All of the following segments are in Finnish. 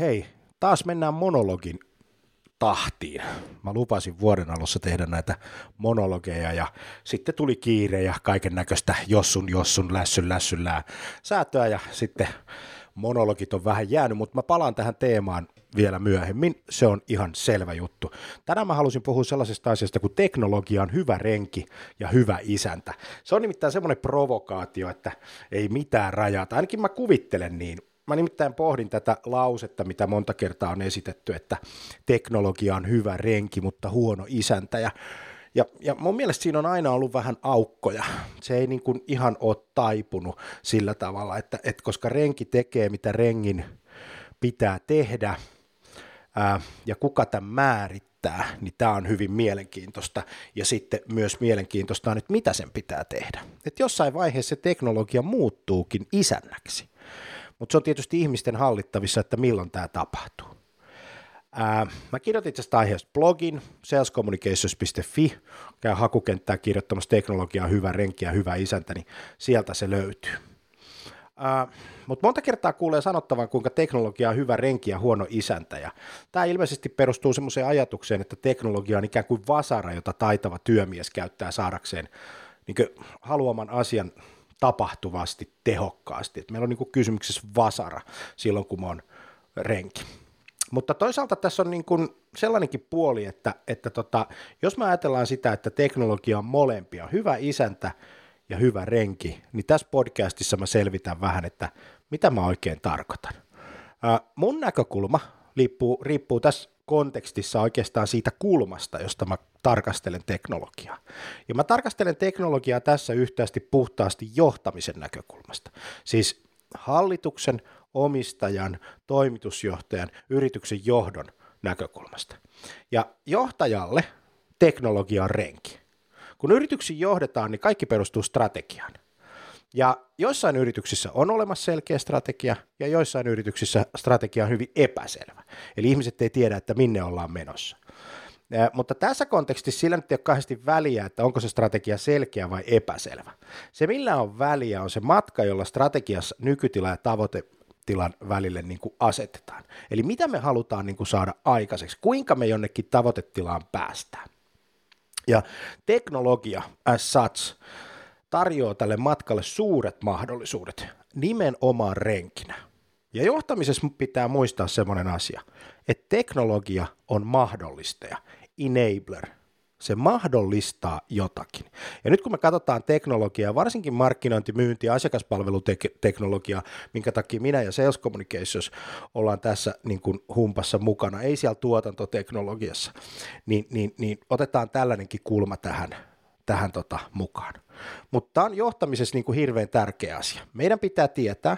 Hei, taas mennään monologin tahtiin. Mä lupasin vuoden alussa tehdä näitä monologeja ja sitten tuli kiire ja kaiken näköistä jossun jossun lässyn lässyllää säätöä ja sitten monologit on vähän jäänyt, mutta mä palaan tähän teemaan vielä myöhemmin. Se on ihan selvä juttu. Tänään mä halusin puhua sellaisesta asiasta kuin teknologia on hyvä renki ja hyvä isäntä. Se on nimittäin semmoinen provokaatio, että ei mitään rajata. Ainakin mä kuvittelen niin. Mä nimittäin pohdin tätä lausetta, mitä monta kertaa on esitetty, että teknologia on hyvä renki, mutta huono isäntä. Ja, ja, ja mun mielestä siinä on aina ollut vähän aukkoja. Se ei niin kuin ihan ole taipunut sillä tavalla, että, että koska renki tekee, mitä rengin pitää tehdä, ää, ja kuka tämän määrittää, niin tämä on hyvin mielenkiintoista. Ja sitten myös mielenkiintoista on, että mitä sen pitää tehdä. Että jossain vaiheessa se teknologia muuttuukin isännäksi. Mutta se on tietysti ihmisten hallittavissa, että milloin tämä tapahtuu. Ää, mä kirjoitin tästä aiheesta blogin, salescommunications.fi, käy hakukenttää kirjoittamassa teknologiaa hyvä renki ja hyvä isäntä, niin sieltä se löytyy. Mutta monta kertaa kuulee sanottavan, kuinka teknologia on hyvä renki ja huono isäntä. Tämä ilmeisesti perustuu semmoiseen ajatukseen, että teknologia on ikään kuin vasara, jota taitava työmies käyttää saadakseen niin haluaman asian tapahtuvasti, tehokkaasti. Et meillä on niin kysymyksessä vasara silloin, kun mä oon renki. Mutta toisaalta tässä on niin kuin sellainenkin puoli, että, että tota, jos me ajatellaan sitä, että teknologia on molempia, hyvä isäntä ja hyvä renki, niin tässä podcastissa mä selvitän vähän, että mitä mä oikein tarkoitan. Ää, mun näkökulma riippuu, riippuu tässä kontekstissa oikeastaan siitä kulmasta, josta mä tarkastelen teknologiaa. Ja mä tarkastelen teknologiaa tässä yhtästi puhtaasti johtamisen näkökulmasta. Siis hallituksen, omistajan, toimitusjohtajan, yrityksen johdon näkökulmasta. Ja johtajalle teknologia on renki. Kun yrityksiä johdetaan, niin kaikki perustuu strategiaan. Ja joissain yrityksissä on olemassa selkeä strategia, ja joissain yrityksissä strategia on hyvin epäselvä. Eli ihmiset ei tiedä, että minne ollaan menossa. Mutta tässä kontekstissa sillä nyt ei ole kahdesti väliä, että onko se strategia selkeä vai epäselvä. Se millä on väliä on se matka, jolla strategiassa nykytila ja tavoitetilan välille niin kuin asetetaan. Eli mitä me halutaan niin kuin saada aikaiseksi, kuinka me jonnekin tavoitetilaan päästään. Ja teknologia as such tarjoaa tälle matkalle suuret mahdollisuudet nimenomaan renkinä. Ja johtamisessa pitää muistaa semmoinen asia, että teknologia on mahdollistaja, enabler. Se mahdollistaa jotakin. Ja nyt kun me katsotaan teknologiaa, varsinkin markkinointi, myynti ja asiakaspalveluteknologiaa, minkä takia minä ja Sales Communications ollaan tässä niin kuin humpassa mukana, ei siellä tuotantoteknologiassa, niin, niin, niin otetaan tällainenkin kulma tähän, tähän tota, mukaan. Mutta tämä on johtamisessa niin kuin hirveän tärkeä asia. Meidän pitää tietää,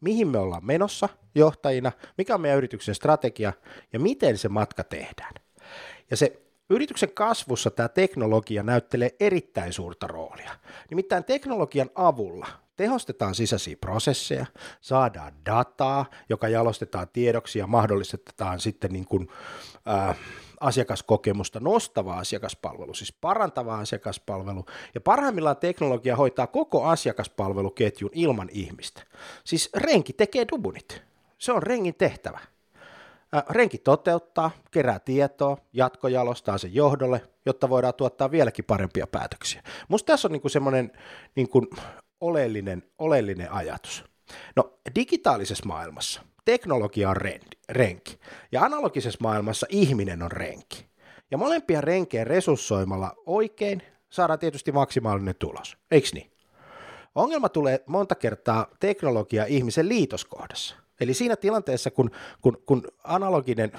mihin me ollaan menossa johtajina, mikä on meidän yrityksen strategia ja miten se matka tehdään. Ja se yrityksen kasvussa tämä teknologia näyttelee erittäin suurta roolia. Nimittäin teknologian avulla tehostetaan sisäisiä prosesseja, saadaan dataa, joka jalostetaan tiedoksi ja mahdollistetaan sitten niin kuin, äh, asiakaskokemusta nostava asiakaspalvelu, siis parantava asiakaspalvelu, ja parhaimmillaan teknologia hoitaa koko asiakaspalveluketjun ilman ihmistä. Siis renki tekee dubunit. Se on rengin tehtävä. Renki toteuttaa, kerää tietoa, jatkojalostaa sen johdolle, jotta voidaan tuottaa vieläkin parempia päätöksiä. Musta tässä on niinku semmoinen niinku oleellinen, oleellinen ajatus. No digitaalisessa maailmassa teknologia on renki ja analogisessa maailmassa ihminen on renki. Ja molempia renkejä resurssoimalla oikein saadaan tietysti maksimaalinen tulos, eikö niin? Ongelma tulee monta kertaa teknologia ihmisen liitoskohdassa. Eli siinä tilanteessa, kun, kun, kun analoginen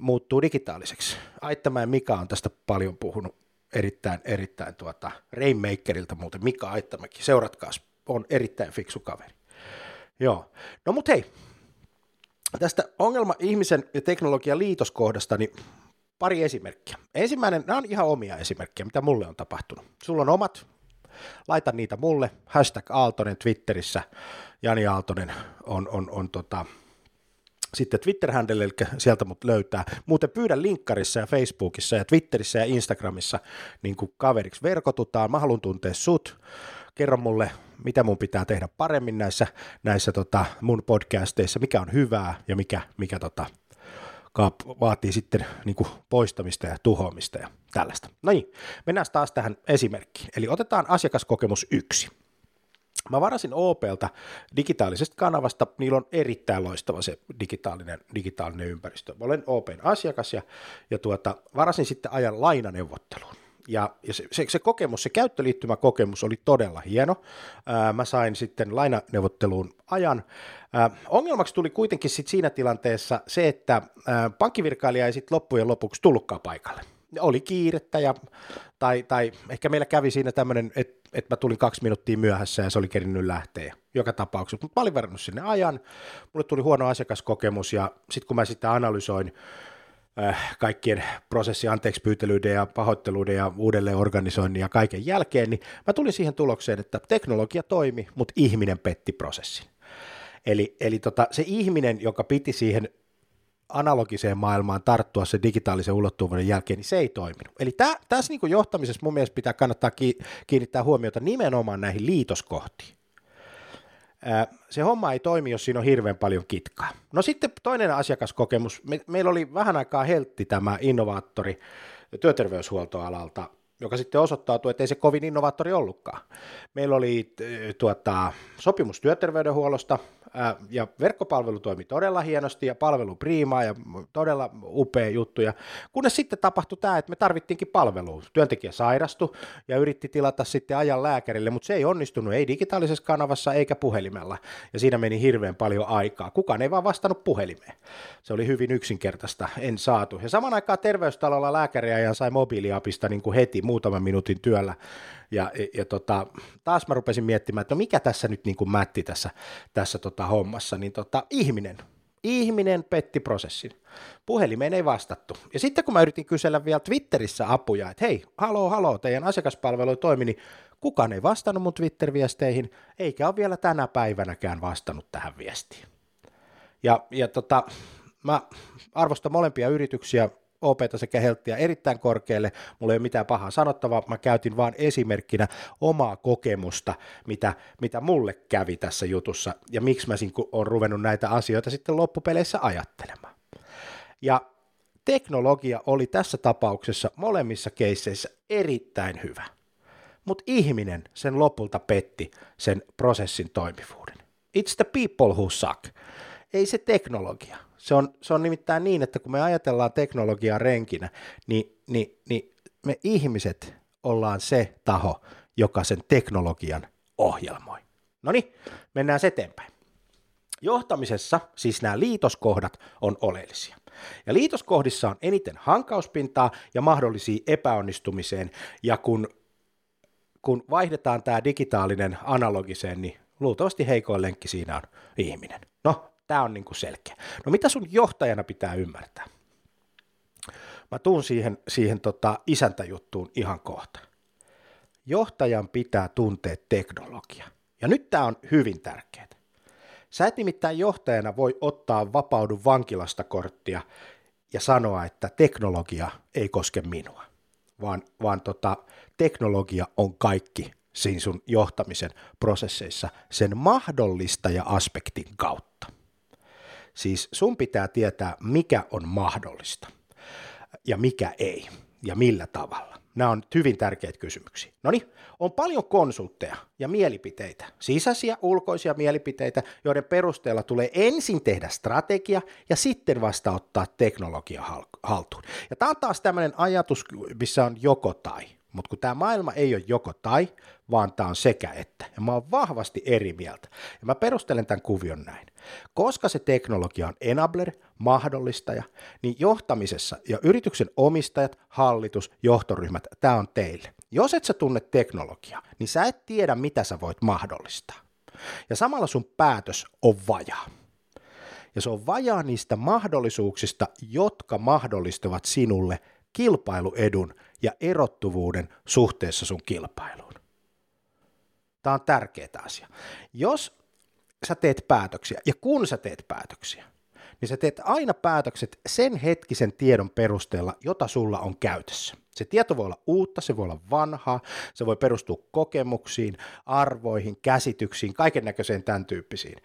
muuttuu digitaaliseksi. Aittamäen Mika on tästä paljon puhunut erittäin, erittäin tuota, Rainmakerilta muuten, Mika Aittamäki, seuratkaas, on erittäin fiksu kaveri. Joo, no mut hei, tästä ongelma ihmisen ja teknologian liitoskohdasta, niin pari esimerkkiä. Ensimmäinen, nämä on ihan omia esimerkkejä, mitä mulle on tapahtunut. Sulla on omat, laita niitä mulle, hashtag Aaltonen Twitterissä, Jani Aaltonen on, on, on tota, sitten Twitter-handle, eli sieltä mut löytää. Muuten pyydän linkkarissa ja Facebookissa ja Twitterissä ja Instagramissa niin kuin kaveriksi verkotutaan. Mä haluan tuntea sut. Kerro mulle, mitä mun pitää tehdä paremmin näissä, näissä tota mun podcasteissa, mikä on hyvää ja mikä, mikä tota, vaatii sitten niin kuin poistamista ja tuhoamista ja tällaista. No niin, mennään taas tähän esimerkkiin. Eli otetaan asiakaskokemus yksi. Mä varasin OPlta digitaalisesta kanavasta, niillä on erittäin loistava se digitaalinen, digitaalinen ympäristö. Mä olen OPn asiakas ja, ja tuota, varasin sitten ajan lainaneuvotteluun. Ja, ja se, se, se kokemus, se käyttöliittymäkokemus oli todella hieno. Ää, mä sain sitten lainaneuvotteluun ajan. Ää, ongelmaksi tuli kuitenkin sit siinä tilanteessa se, että ää, pankkivirkailija ei sitten loppujen lopuksi tullutkaan paikalle. Oli kiirettä ja, tai, tai ehkä meillä kävi siinä tämmöinen, että että mä tulin kaksi minuuttia myöhässä ja se oli kerinnyt lähteä joka tapauksessa. Mutta mä olin sinne ajan, mulle tuli huono asiakaskokemus ja sitten kun mä sitä analysoin kaikkien prosessi anteeksi pyytelyiden ja pahoitteluiden ja uudelleen organisoinnin ja kaiken jälkeen, niin mä tulin siihen tulokseen, että teknologia toimi, mutta ihminen petti prosessin. Eli, eli tota, se ihminen, joka piti siihen analogiseen maailmaan tarttua se digitaalisen ulottuvuuden jälkeen, niin se ei toiminut. Eli tä, tässä niin johtamisessa mun mielestä pitää kannattaa kiinnittää huomiota nimenomaan näihin liitoskohtiin. Se homma ei toimi, jos siinä on hirveän paljon kitkaa. No sitten toinen asiakaskokemus. Me, meillä oli vähän aikaa heltti tämä innovaattori työterveyshuoltoalalta, joka sitten osoittautui, että ei se kovin innovaattori ollutkaan. Meillä oli tuota, sopimus työterveydenhuollosta, ja verkkopalvelu toimi todella hienosti ja palvelu priimaa ja todella upea juttu. Ja kunnes sitten tapahtui tämä, että me tarvittiinkin palvelua. Työntekijä sairastui ja yritti tilata sitten ajan lääkärille, mutta se ei onnistunut, ei digitaalisessa kanavassa eikä puhelimella. Ja siinä meni hirveän paljon aikaa. Kukaan ei vaan vastannut puhelimeen. Se oli hyvin yksinkertaista, en saatu. Ja saman aikaan terveystalolla lääkäriä ja sai mobiiliapista niin kuin heti muutaman minuutin työllä ja, ja, ja tota, taas mä rupesin miettimään, että no mikä tässä nyt niin kuin mätti tässä, tässä tota hommassa, niin tota, ihminen, ihminen petti prosessin. Puhelimeen ei vastattu. Ja sitten kun mä yritin kysellä vielä Twitterissä apuja, että hei, haloo, haloo, teidän asiakaspalvelu toimi, niin kukaan ei vastannut mun Twitter-viesteihin, eikä ole vielä tänä päivänäkään vastannut tähän viestiin. Ja, ja tota, mä arvostan molempia yrityksiä OPta sekä Helttiä erittäin korkealle. Mulla ei ole mitään pahaa sanottavaa, mä käytin vaan esimerkkinä omaa kokemusta, mitä, mitä mulle kävi tässä jutussa ja miksi mä olen ruvennut näitä asioita sitten loppupeleissä ajattelemaan. Ja teknologia oli tässä tapauksessa molemmissa keisseissä erittäin hyvä, mutta ihminen sen lopulta petti sen prosessin toimivuuden. It's the people who suck. Ei se teknologia. Se on, se on nimittäin niin, että kun me ajatellaan teknologiaa renkinä, niin, niin, niin me ihmiset ollaan se taho, joka sen teknologian ohjelmoi. No niin, mennään eteenpäin. Johtamisessa siis nämä liitoskohdat on oleellisia. Ja liitoskohdissa on eniten hankauspintaa ja mahdollisia epäonnistumiseen, ja kun, kun vaihdetaan tämä digitaalinen analogiseen, niin luultavasti heikoin lenkki siinä on ihminen. No, Tämä on niin kuin selkeä. No mitä sun johtajana pitää ymmärtää? Mä tuun siihen, siihen tota isäntäjuttuun ihan kohta. Johtajan pitää tuntea teknologia. Ja nyt tämä on hyvin tärkeää. Sä et nimittäin johtajana voi ottaa vapaudu vankilasta korttia ja sanoa, että teknologia ei koske minua, vaan, vaan tota, teknologia on kaikki siinä sun johtamisen prosesseissa sen mahdollistaja-aspektin kautta. Siis sun pitää tietää, mikä on mahdollista ja mikä ei ja millä tavalla. Nämä on hyvin tärkeitä kysymyksiä. No niin, on paljon konsultteja ja mielipiteitä, sisäisiä, ulkoisia mielipiteitä, joiden perusteella tulee ensin tehdä strategia ja sitten vasta ottaa teknologia haltuun. Ja tämä on taas tämmöinen ajatus, missä on joko tai. Mutta kun tämä maailma ei ole joko tai, vaan tämä on sekä että. Ja mä oon vahvasti eri mieltä. Ja mä perustelen tämän kuvion näin. Koska se teknologia on enabler, mahdollistaja, niin johtamisessa ja yrityksen omistajat, hallitus, johtoryhmät, tämä on teille. Jos et sä tunne teknologiaa, niin sä et tiedä, mitä sä voit mahdollistaa. Ja samalla sun päätös on vajaa. Ja se on vajaa niistä mahdollisuuksista, jotka mahdollistavat sinulle kilpailuedun ja erottuvuuden suhteessa sun kilpailuun. Tämä on tärkeä asia. Jos sä teet päätöksiä, ja kun sä teet päätöksiä, niin sä teet aina päätökset sen hetkisen tiedon perusteella, jota sulla on käytössä. Se tieto voi olla uutta, se voi olla vanhaa, se voi perustua kokemuksiin, arvoihin, käsityksiin, kaiken näköiseen tämän tyyppisiin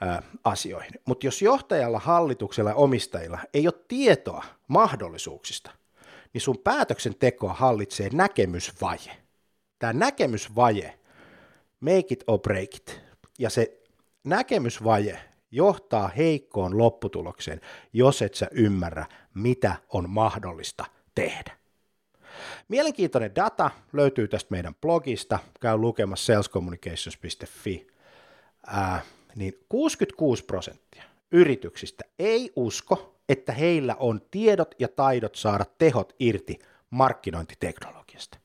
ää, asioihin. Mutta jos johtajalla, hallituksella ja omistajilla ei ole tietoa mahdollisuuksista, niin sun päätöksentekoa hallitsee näkemysvaje. Tämä näkemysvaje, make it or break it, ja se näkemysvaje johtaa heikkoon lopputulokseen, jos et sä ymmärrä, mitä on mahdollista tehdä. Mielenkiintoinen data löytyy tästä meidän blogista, käy lukemassa salescommunications.fi, Ää, niin 66 prosenttia yrityksistä ei usko, että heillä on tiedot ja taidot saada tehot irti markkinointiteknologiasta.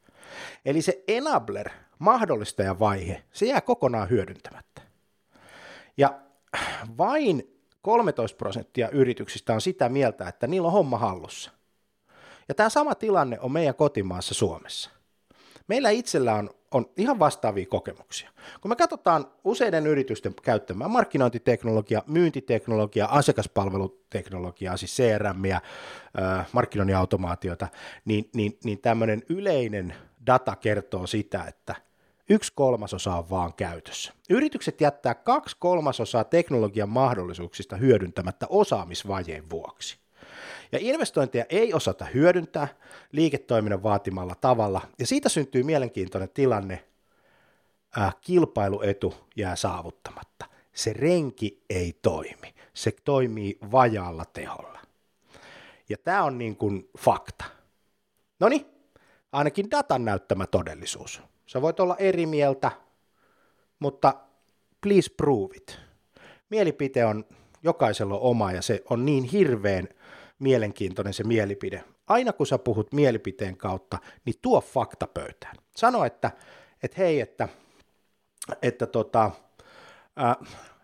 Eli se enabler, mahdollistajavaihe, se jää kokonaan hyödyntämättä. Ja vain 13 prosenttia yrityksistä on sitä mieltä, että niillä on homma hallussa. Ja tämä sama tilanne on meidän kotimaassa Suomessa. Meillä itsellä on, on ihan vastaavia kokemuksia. Kun me katsotaan useiden yritysten käyttämää markkinointiteknologiaa, myyntiteknologiaa, asiakaspalveluteknologiaa, siis CRM ja äh, markkinoinnin automaatiota, niin, niin, niin tämmöinen yleinen data kertoo sitä, että yksi kolmasosa on vaan käytössä. Yritykset jättää kaksi kolmasosaa teknologian mahdollisuuksista hyödyntämättä osaamisvajeen vuoksi. Ja investointeja ei osata hyödyntää liiketoiminnan vaatimalla tavalla, ja siitä syntyy mielenkiintoinen tilanne, äh, kilpailuetu jää saavuttamatta. Se renki ei toimi, se toimii vajaalla teholla. Ja tämä on niin kuin fakta. No niin, ainakin datan näyttämä todellisuus. Sä voit olla eri mieltä, mutta please prove it. Mielipite on jokaisella oma ja se on niin hirveän mielenkiintoinen se mielipide. Aina kun sä puhut mielipiteen kautta, niin tuo fakta pöytään. Sano, että, että hei, että, että tota, ää,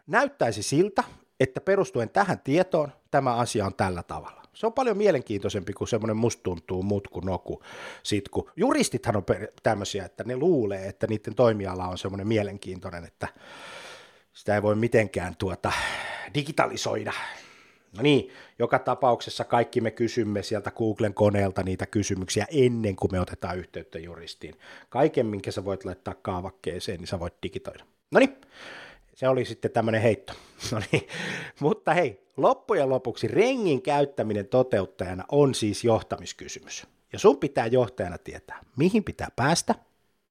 näyttäisi siltä, että perustuen tähän tietoon tämä asia on tällä tavalla. Se on paljon mielenkiintoisempi kuin semmoinen musta tuntuu mutku noku sitku. Juristithan on tämmöisiä, että ne luulee, että niiden toimiala on semmoinen mielenkiintoinen, että sitä ei voi mitenkään tuota digitalisoida. No niin, joka tapauksessa kaikki me kysymme sieltä Googlen koneelta niitä kysymyksiä ennen kuin me otetaan yhteyttä juristiin. Kaiken, minkä sä voit laittaa kaavakkeeseen, niin sä voit digitoida. No niin, se oli sitten tämmöinen heitto. No niin. Mutta hei, loppujen lopuksi rengin käyttäminen toteuttajana on siis johtamiskysymys. Ja sun pitää johtajana tietää, mihin pitää päästä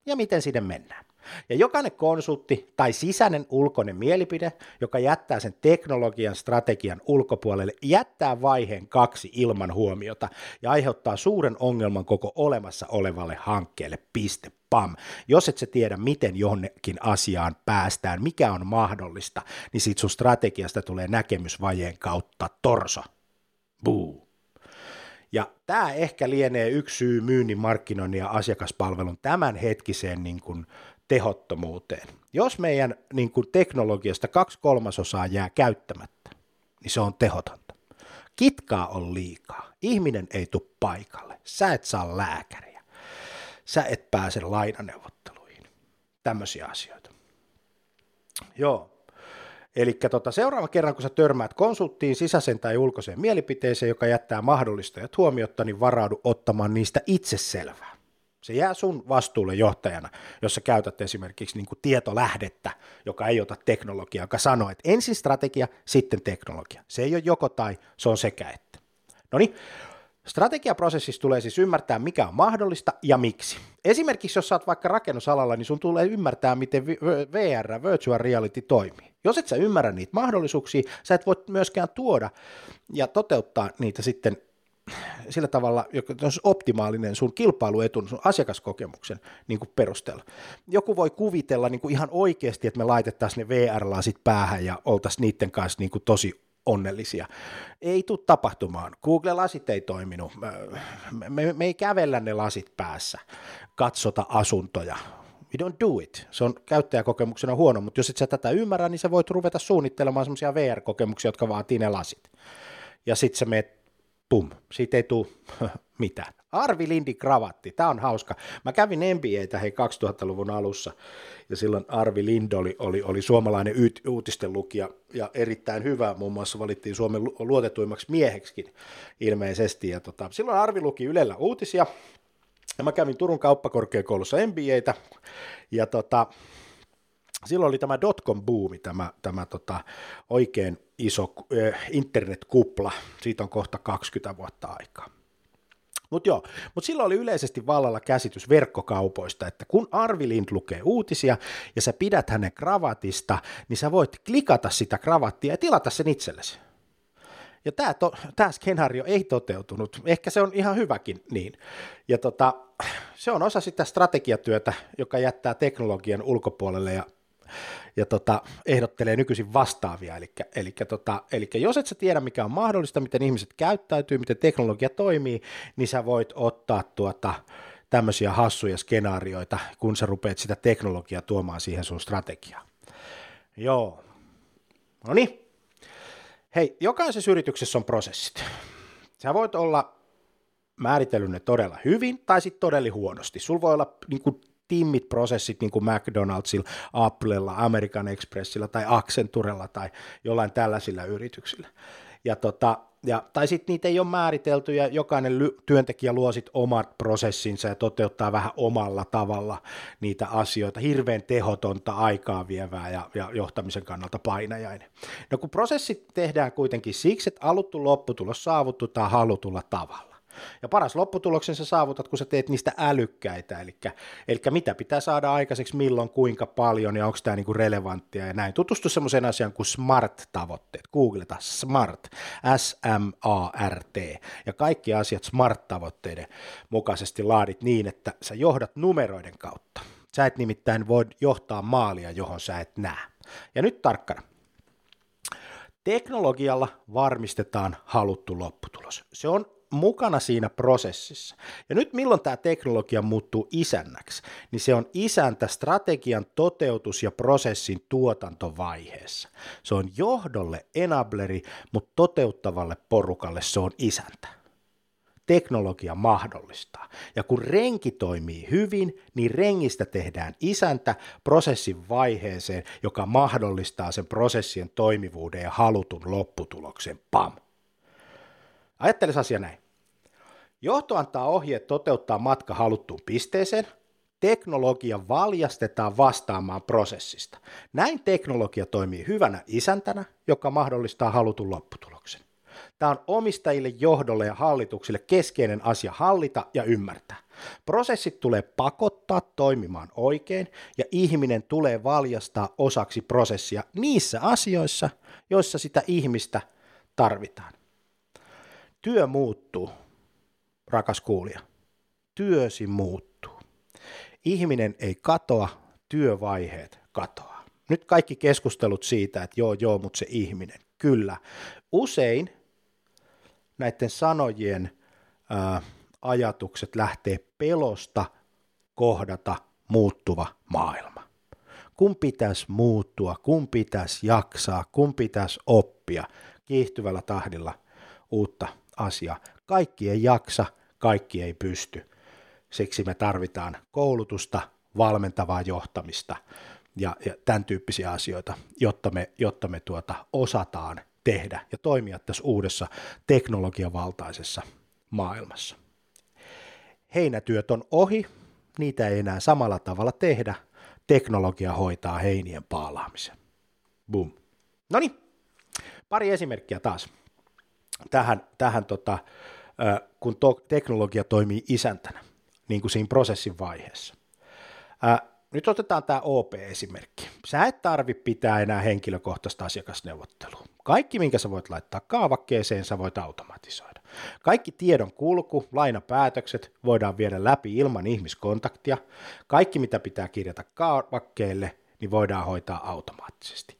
ja miten sinne mennään. Ja jokainen konsultti tai sisäinen ulkoinen mielipide, joka jättää sen teknologian strategian ulkopuolelle, jättää vaiheen kaksi ilman huomiota ja aiheuttaa suuren ongelman koko olemassa olevalle hankkeelle. Piste. Pam. Jos et sä tiedä, miten jonnekin asiaan päästään, mikä on mahdollista, niin sit sun strategiasta tulee näkemysvajeen kautta torso. Buu. Ja tämä ehkä lienee yksi syy myynnin, markkinoinnin ja asiakaspalvelun tämänhetkiseen niin kuin tehottomuuteen. Jos meidän niin kuin teknologiasta kaksi kolmasosaa jää käyttämättä, niin se on tehotonta. Kitkaa on liikaa. Ihminen ei tule paikalle. Sä et saa lääkäriä. Sä et pääse lainaneuvotteluihin. Tämmöisiä asioita. Joo. Eli tota, seuraava kerran, kun sä törmäät konsulttiin sisäisen tai ulkoiseen mielipiteeseen, joka jättää mahdollistajat huomiotta, niin varaudu ottamaan niistä itse selvää. Se jää sun vastuulle johtajana, jos sä käytät esimerkiksi niin kuin tietolähdettä, joka ei ota teknologiaa, joka sanoo, että ensin strategia, sitten teknologia. Se ei ole joko tai, se on sekä että. No niin, Strategiaprosessissa tulee siis ymmärtää, mikä on mahdollista ja miksi. Esimerkiksi jos saat vaikka rakennusalalla, niin sun tulee ymmärtää, miten VR, virtual reality toimii. Jos et sä ymmärrä niitä mahdollisuuksia, sä et voi myöskään tuoda ja toteuttaa niitä sitten sillä tavalla, joka on optimaalinen sun kilpailuetun, sun asiakaskokemuksen niin kuin perusteella. Joku voi kuvitella niin kuin ihan oikeasti, että me laitettaisiin ne VR-lasit päähän ja oltaisiin niiden kanssa niin kuin tosi onnellisia. Ei tule tapahtumaan. Google-lasit ei toiminut. Me, me, me ei kävellä ne lasit päässä, katsota asuntoja. We don't do it. Se on käyttäjäkokemuksena huono, mutta jos et sä tätä ymmärrä, niin sä voit ruveta suunnittelemaan semmoisia VR-kokemuksia, jotka vaatii ne lasit. Ja sitten sä meet pum, siitä ei tule mitään. Arvi Lindi kravatti, tämä on hauska. Mä kävin NBAtä hei 2000-luvun alussa, ja silloin Arvi Lind oli, oli, oli suomalainen y- uutisten lukija, ja erittäin hyvä, muun muassa valittiin Suomen luotetuimmaksi mieheksikin ilmeisesti, ja tota, silloin Arvi luki Ylellä uutisia, ja mä kävin Turun kauppakorkeakoulussa NBAtä, ja tota, silloin oli tämä dotcom-buumi, tämä, tämä tota, oikein iso äh, internetkupla, siitä on kohta 20 vuotta aikaa. Mutta joo, mutta silloin oli yleisesti vallalla käsitys verkkokaupoista, että kun Arvi Lind lukee uutisia ja sä pidät hänen kravatista, niin sä voit klikata sitä kravattia ja tilata sen itsellesi. Ja tämä, to, tämä skenaario ei toteutunut. Ehkä se on ihan hyväkin niin. Ja tota, se on osa sitä strategiatyötä, joka jättää teknologian ulkopuolelle ja ja tota, ehdottelee nykyisin vastaavia. Eli, eli, tota, eli jos et sä tiedä, mikä on mahdollista, miten ihmiset käyttäytyy, miten teknologia toimii, niin sä voit ottaa tuota, tämmöisiä hassuja skenaarioita, kun sä rupeat sitä teknologiaa tuomaan siihen sun strategiaan. Joo. No niin. Hei, jokaisessa yrityksessä on prosessit. Sä voit olla määritellyt ne todella hyvin tai sitten todella huonosti. Sulla voi olla niin kuin, timmit prosessit niin kuin McDonaldsilla, Applella, American Expressilla tai Accenturella tai jollain tällaisilla yrityksillä. Ja tota, ja, tai sitten niitä ei ole määritelty ja jokainen ly- työntekijä luo sitten omat prosessinsa ja toteuttaa vähän omalla tavalla niitä asioita. Hirveän tehotonta aikaa vievää ja, ja johtamisen kannalta painajainen. No kun prosessit tehdään kuitenkin siksi, että aluttu lopputulos saavutetaan halutulla tavalla. Ja paras lopputuloksen sä saavutat, kun sä teet niistä älykkäitä, eli, eli mitä pitää saada aikaiseksi, milloin, kuinka paljon ja onko tämä niinku relevanttia ja näin. Tutustu semmoiseen asiaan kuin SMART-tavoitteet. Googleta SMART, S-M-A-R-T. Ja kaikki asiat SMART-tavoitteiden mukaisesti laadit niin, että sä johdat numeroiden kautta. Sä et nimittäin voi johtaa maalia, johon sä et näe. Ja nyt tarkkana. Teknologialla varmistetaan haluttu lopputulos. Se on mukana siinä prosessissa. Ja nyt milloin tämä teknologia muuttuu isännäksi, niin se on isäntä strategian toteutus- ja prosessin tuotantovaiheessa. Se on johdolle enableri, mutta toteuttavalle porukalle se on isäntä. Teknologia mahdollistaa. Ja kun renki toimii hyvin, niin rengistä tehdään isäntä prosessin vaiheeseen, joka mahdollistaa sen prosessien toimivuuden ja halutun lopputuloksen. Pam! Ajatteles asia näin. Johto antaa ohjeet toteuttaa matka haluttuun pisteeseen, teknologia valjastetaan vastaamaan prosessista. Näin teknologia toimii hyvänä isäntänä, joka mahdollistaa halutun lopputuloksen. Tämä on omistajille, johdolle ja hallituksille keskeinen asia hallita ja ymmärtää. Prosessit tulee pakottaa toimimaan oikein ja ihminen tulee valjastaa osaksi prosessia niissä asioissa, joissa sitä ihmistä tarvitaan. Työ muuttuu, rakas kuulija. Työsi muuttuu. Ihminen ei katoa, työvaiheet katoaa. Nyt kaikki keskustelut siitä, että joo, joo, mutta se ihminen. Kyllä. Usein näiden sanojien ää, ajatukset lähtee pelosta kohdata muuttuva maailma. Kun pitäisi muuttua, kun pitäisi jaksaa, kun pitäisi oppia kiihtyvällä tahdilla uutta asiaa. Kaikki ei jaksa, kaikki ei pysty. Siksi me tarvitaan koulutusta, valmentavaa johtamista, ja, ja tämän tyyppisiä asioita, jotta me, jotta me tuota, osataan tehdä ja toimia tässä uudessa teknologiavaltaisessa maailmassa. Heinätyöt on ohi, niitä ei enää samalla tavalla tehdä, teknologia hoitaa heinien paalaamisen. Boom. No niin, pari esimerkkiä taas tähän, tähän tota, kun to- teknologia toimii isäntänä, niin kuin siinä prosessin vaiheessa. Nyt otetaan tämä OP-esimerkki. Sä et tarvi pitää enää henkilökohtaista asiakasneuvottelua. Kaikki, minkä sä voit laittaa kaavakkeeseen, sä voit automatisoida. Kaikki tiedon kulku, lainapäätökset voidaan viedä läpi ilman ihmiskontaktia. Kaikki, mitä pitää kirjata kaavakkeelle, niin voidaan hoitaa automaattisesti.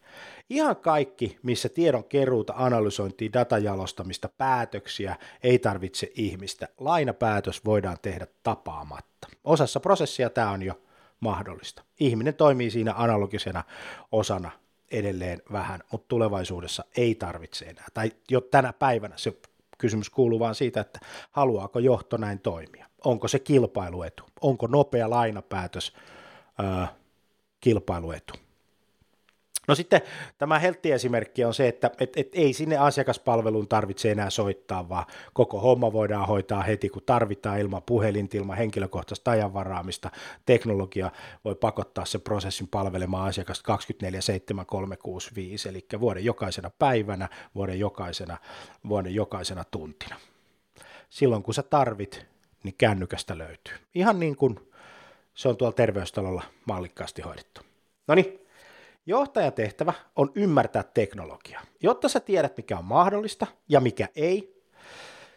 Ihan kaikki, missä tiedon keruuta, analysointia, datajalostamista, päätöksiä, ei tarvitse ihmistä. Lainapäätös voidaan tehdä tapaamatta. Osassa prosessia tämä on jo mahdollista. Ihminen toimii siinä analogisena osana edelleen vähän, mutta tulevaisuudessa ei tarvitse enää. Tai jo tänä päivänä se kysymys kuuluu vaan siitä, että haluaako johto näin toimia. Onko se kilpailuetu? Onko nopea lainapäätös ää, kilpailuetu? No sitten tämä heltti-esimerkki on se, että et, et ei sinne asiakaspalveluun tarvitse enää soittaa, vaan koko homma voidaan hoitaa heti, kun tarvitaan ilman puhelinta, ilman henkilökohtaista ajanvaraamista. Teknologia voi pakottaa sen prosessin palvelemaan asiakasta 24 7 365, eli vuoden jokaisena päivänä, vuoden jokaisena, vuoden jokaisena tuntina. Silloin kun sä tarvit, niin kännykästä löytyy. Ihan niin kuin se on tuolla terveystalolla mallikkaasti hoidettu. No niin, Johtajan tehtävä on ymmärtää teknologiaa. Jotta sä tiedät, mikä on mahdollista ja mikä ei,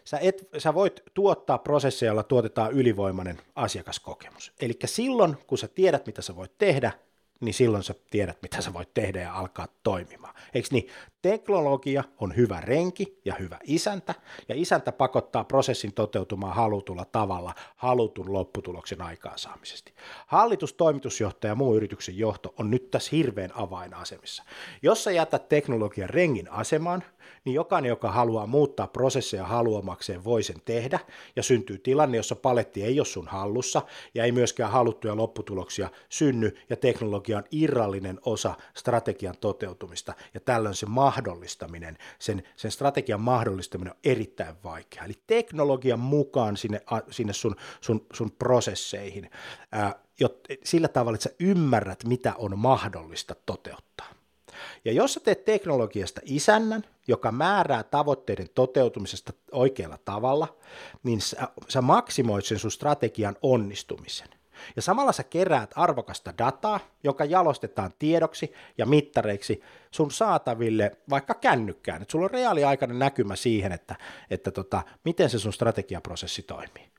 sä, et, sä voit tuottaa prosesseja, joilla tuotetaan ylivoimainen asiakaskokemus. Eli silloin, kun sä tiedät, mitä sä voit tehdä, niin silloin sä tiedät, mitä sä voit tehdä ja alkaa toimimaan. Eikö niin? Teknologia on hyvä renki ja hyvä isäntä, ja isäntä pakottaa prosessin toteutumaan halutulla tavalla halutun lopputuloksen aikaansaamisesti. Hallitus, toimitusjohtaja ja muu yrityksen johto on nyt tässä hirveän avainasemissa. Jos sä jätät teknologian rengin asemaan, niin jokainen, joka haluaa muuttaa prosesseja haluamakseen, voi sen tehdä, ja syntyy tilanne, jossa paletti ei ole sun hallussa, ja ei myöskään haluttuja lopputuloksia synny, ja teknologia on irrallinen osa strategian toteutumista, ja tällöin se mahdollistaminen, sen, sen strategian mahdollistaminen on erittäin vaikea. Eli teknologian mukaan sinne, sinne sun, sun, sun prosesseihin, ää, sillä tavalla, että sä ymmärrät, mitä on mahdollista toteuttaa. Ja jos sä teet teknologiasta isännän, joka määrää tavoitteiden toteutumisesta oikealla tavalla, niin sä, sä maksimoit sen sun strategian onnistumisen. Ja samalla sä keräät arvokasta dataa, joka jalostetaan tiedoksi ja mittareiksi sun saataville vaikka kännykkään. Että sulla on reaaliaikainen näkymä siihen, että, että tota, miten se sun strategiaprosessi toimii.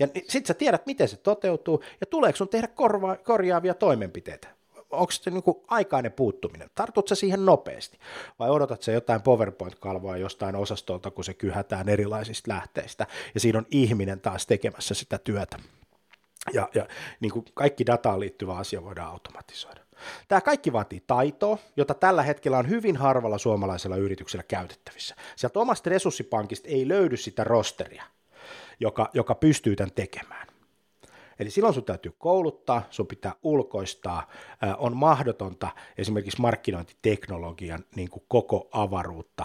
Ja sitten sä tiedät, miten se toteutuu, ja tuleeko sun tehdä korva- korjaavia toimenpiteitä onko se niin aikainen puuttuminen? Tartut se siihen nopeasti vai odotat se jotain PowerPoint-kalvoa jostain osastolta, kun se kyhätään erilaisista lähteistä ja siinä on ihminen taas tekemässä sitä työtä. Ja, ja niin kuin kaikki dataan liittyvä asia voidaan automatisoida. Tämä kaikki vaatii taitoa, jota tällä hetkellä on hyvin harvalla suomalaisella yrityksellä käytettävissä. Sieltä omasta resurssipankista ei löydy sitä rosteria, joka, joka pystyy tämän tekemään. Eli silloin sun täytyy kouluttaa, sun pitää ulkoistaa, on mahdotonta esimerkiksi markkinointiteknologian niin kuin koko avaruutta.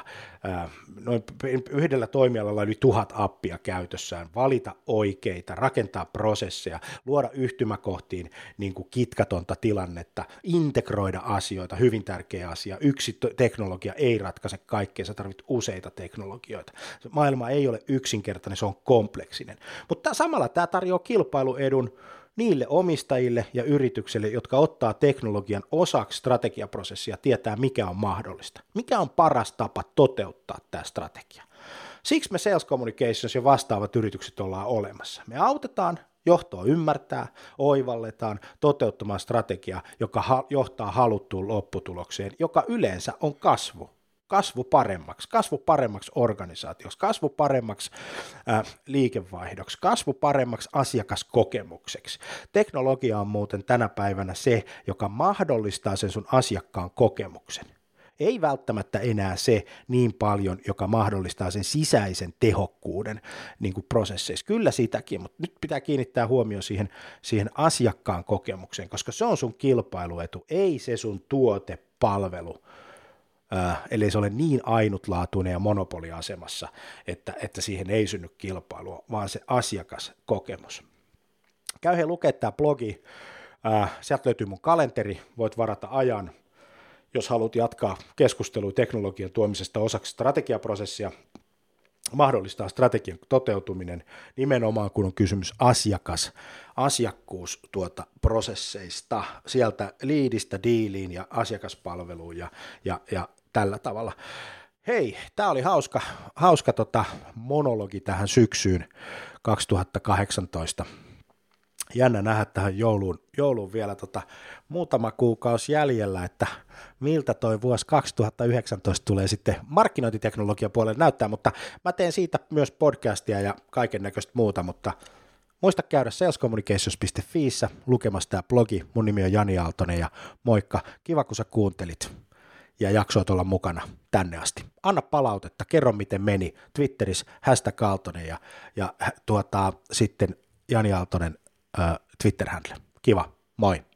Noin yhdellä toimialalla yli tuhat appia käytössään, valita oikeita, rakentaa prosesseja, luoda yhtymäkohtiin niin kuin kitkatonta tilannetta, integroida asioita, hyvin tärkeä asia. Yksi teknologia ei ratkaise kaikkea, sä tarvit useita teknologioita. Maailma ei ole yksinkertainen, se on kompleksinen. Mutta samalla tämä tarjoaa kilpailuedun edun niille omistajille ja yrityksille, jotka ottaa teknologian osaksi strategiaprosessia, tietää mikä on mahdollista. Mikä on paras tapa toteuttaa tämä strategia. Siksi me Sales Communications ja vastaavat yritykset ollaan olemassa. Me autetaan johtoa ymmärtää, oivalletaan, toteuttamaan strategiaa, joka ha- johtaa haluttuun lopputulokseen, joka yleensä on kasvu kasvu paremmaksi, kasvu paremmaksi organisaatioksi, kasvu paremmaksi ää, liikevaihdoksi, kasvu paremmaksi asiakaskokemukseksi. Teknologia on muuten tänä päivänä se, joka mahdollistaa sen sun asiakkaan kokemuksen. Ei välttämättä enää se niin paljon, joka mahdollistaa sen sisäisen tehokkuuden niin kuin prosesseissa. Kyllä sitäkin, mutta nyt pitää kiinnittää huomioon siihen, siihen asiakkaan kokemukseen, koska se on sun kilpailuetu, ei se sun tuote, palvelu, Äh, eli se ole niin ainutlaatuinen ja monopoliasemassa, että, että siihen ei synny kilpailua, vaan se asiakaskokemus. Käy he lukea tämä blogi, äh, sieltä löytyy mun kalenteri, voit varata ajan, jos haluat jatkaa keskustelua teknologian tuomisesta osaksi strategiaprosessia, mahdollistaa strategian toteutuminen nimenomaan, kun on kysymys asiakas, asiakkuus tuota prosesseista, sieltä liidistä diiliin ja asiakaspalveluun ja, ja, ja tällä tavalla. Hei, tämä oli hauska, hauska tota monologi tähän syksyyn 2018. Jännä nähdä tähän jouluun, jouluun vielä tota, muutama kuukausi jäljellä, että miltä toi vuosi 2019 tulee sitten markkinointiteknologian puolelle näyttää, mutta mä teen siitä myös podcastia ja kaiken näköistä muuta, mutta muista käydä salescommunications.fiissä lukemassa tämä blogi. Mun nimi on Jani Aaltonen ja moikka, kiva kun sä kuuntelit ja jaksoit olla mukana tänne asti. Anna palautetta, kerro miten meni Twitterissä, hashtag Aaltonen ja, ja tuota, sitten Jani Aaltonen äh, Twitter-handle. Kiva, moi!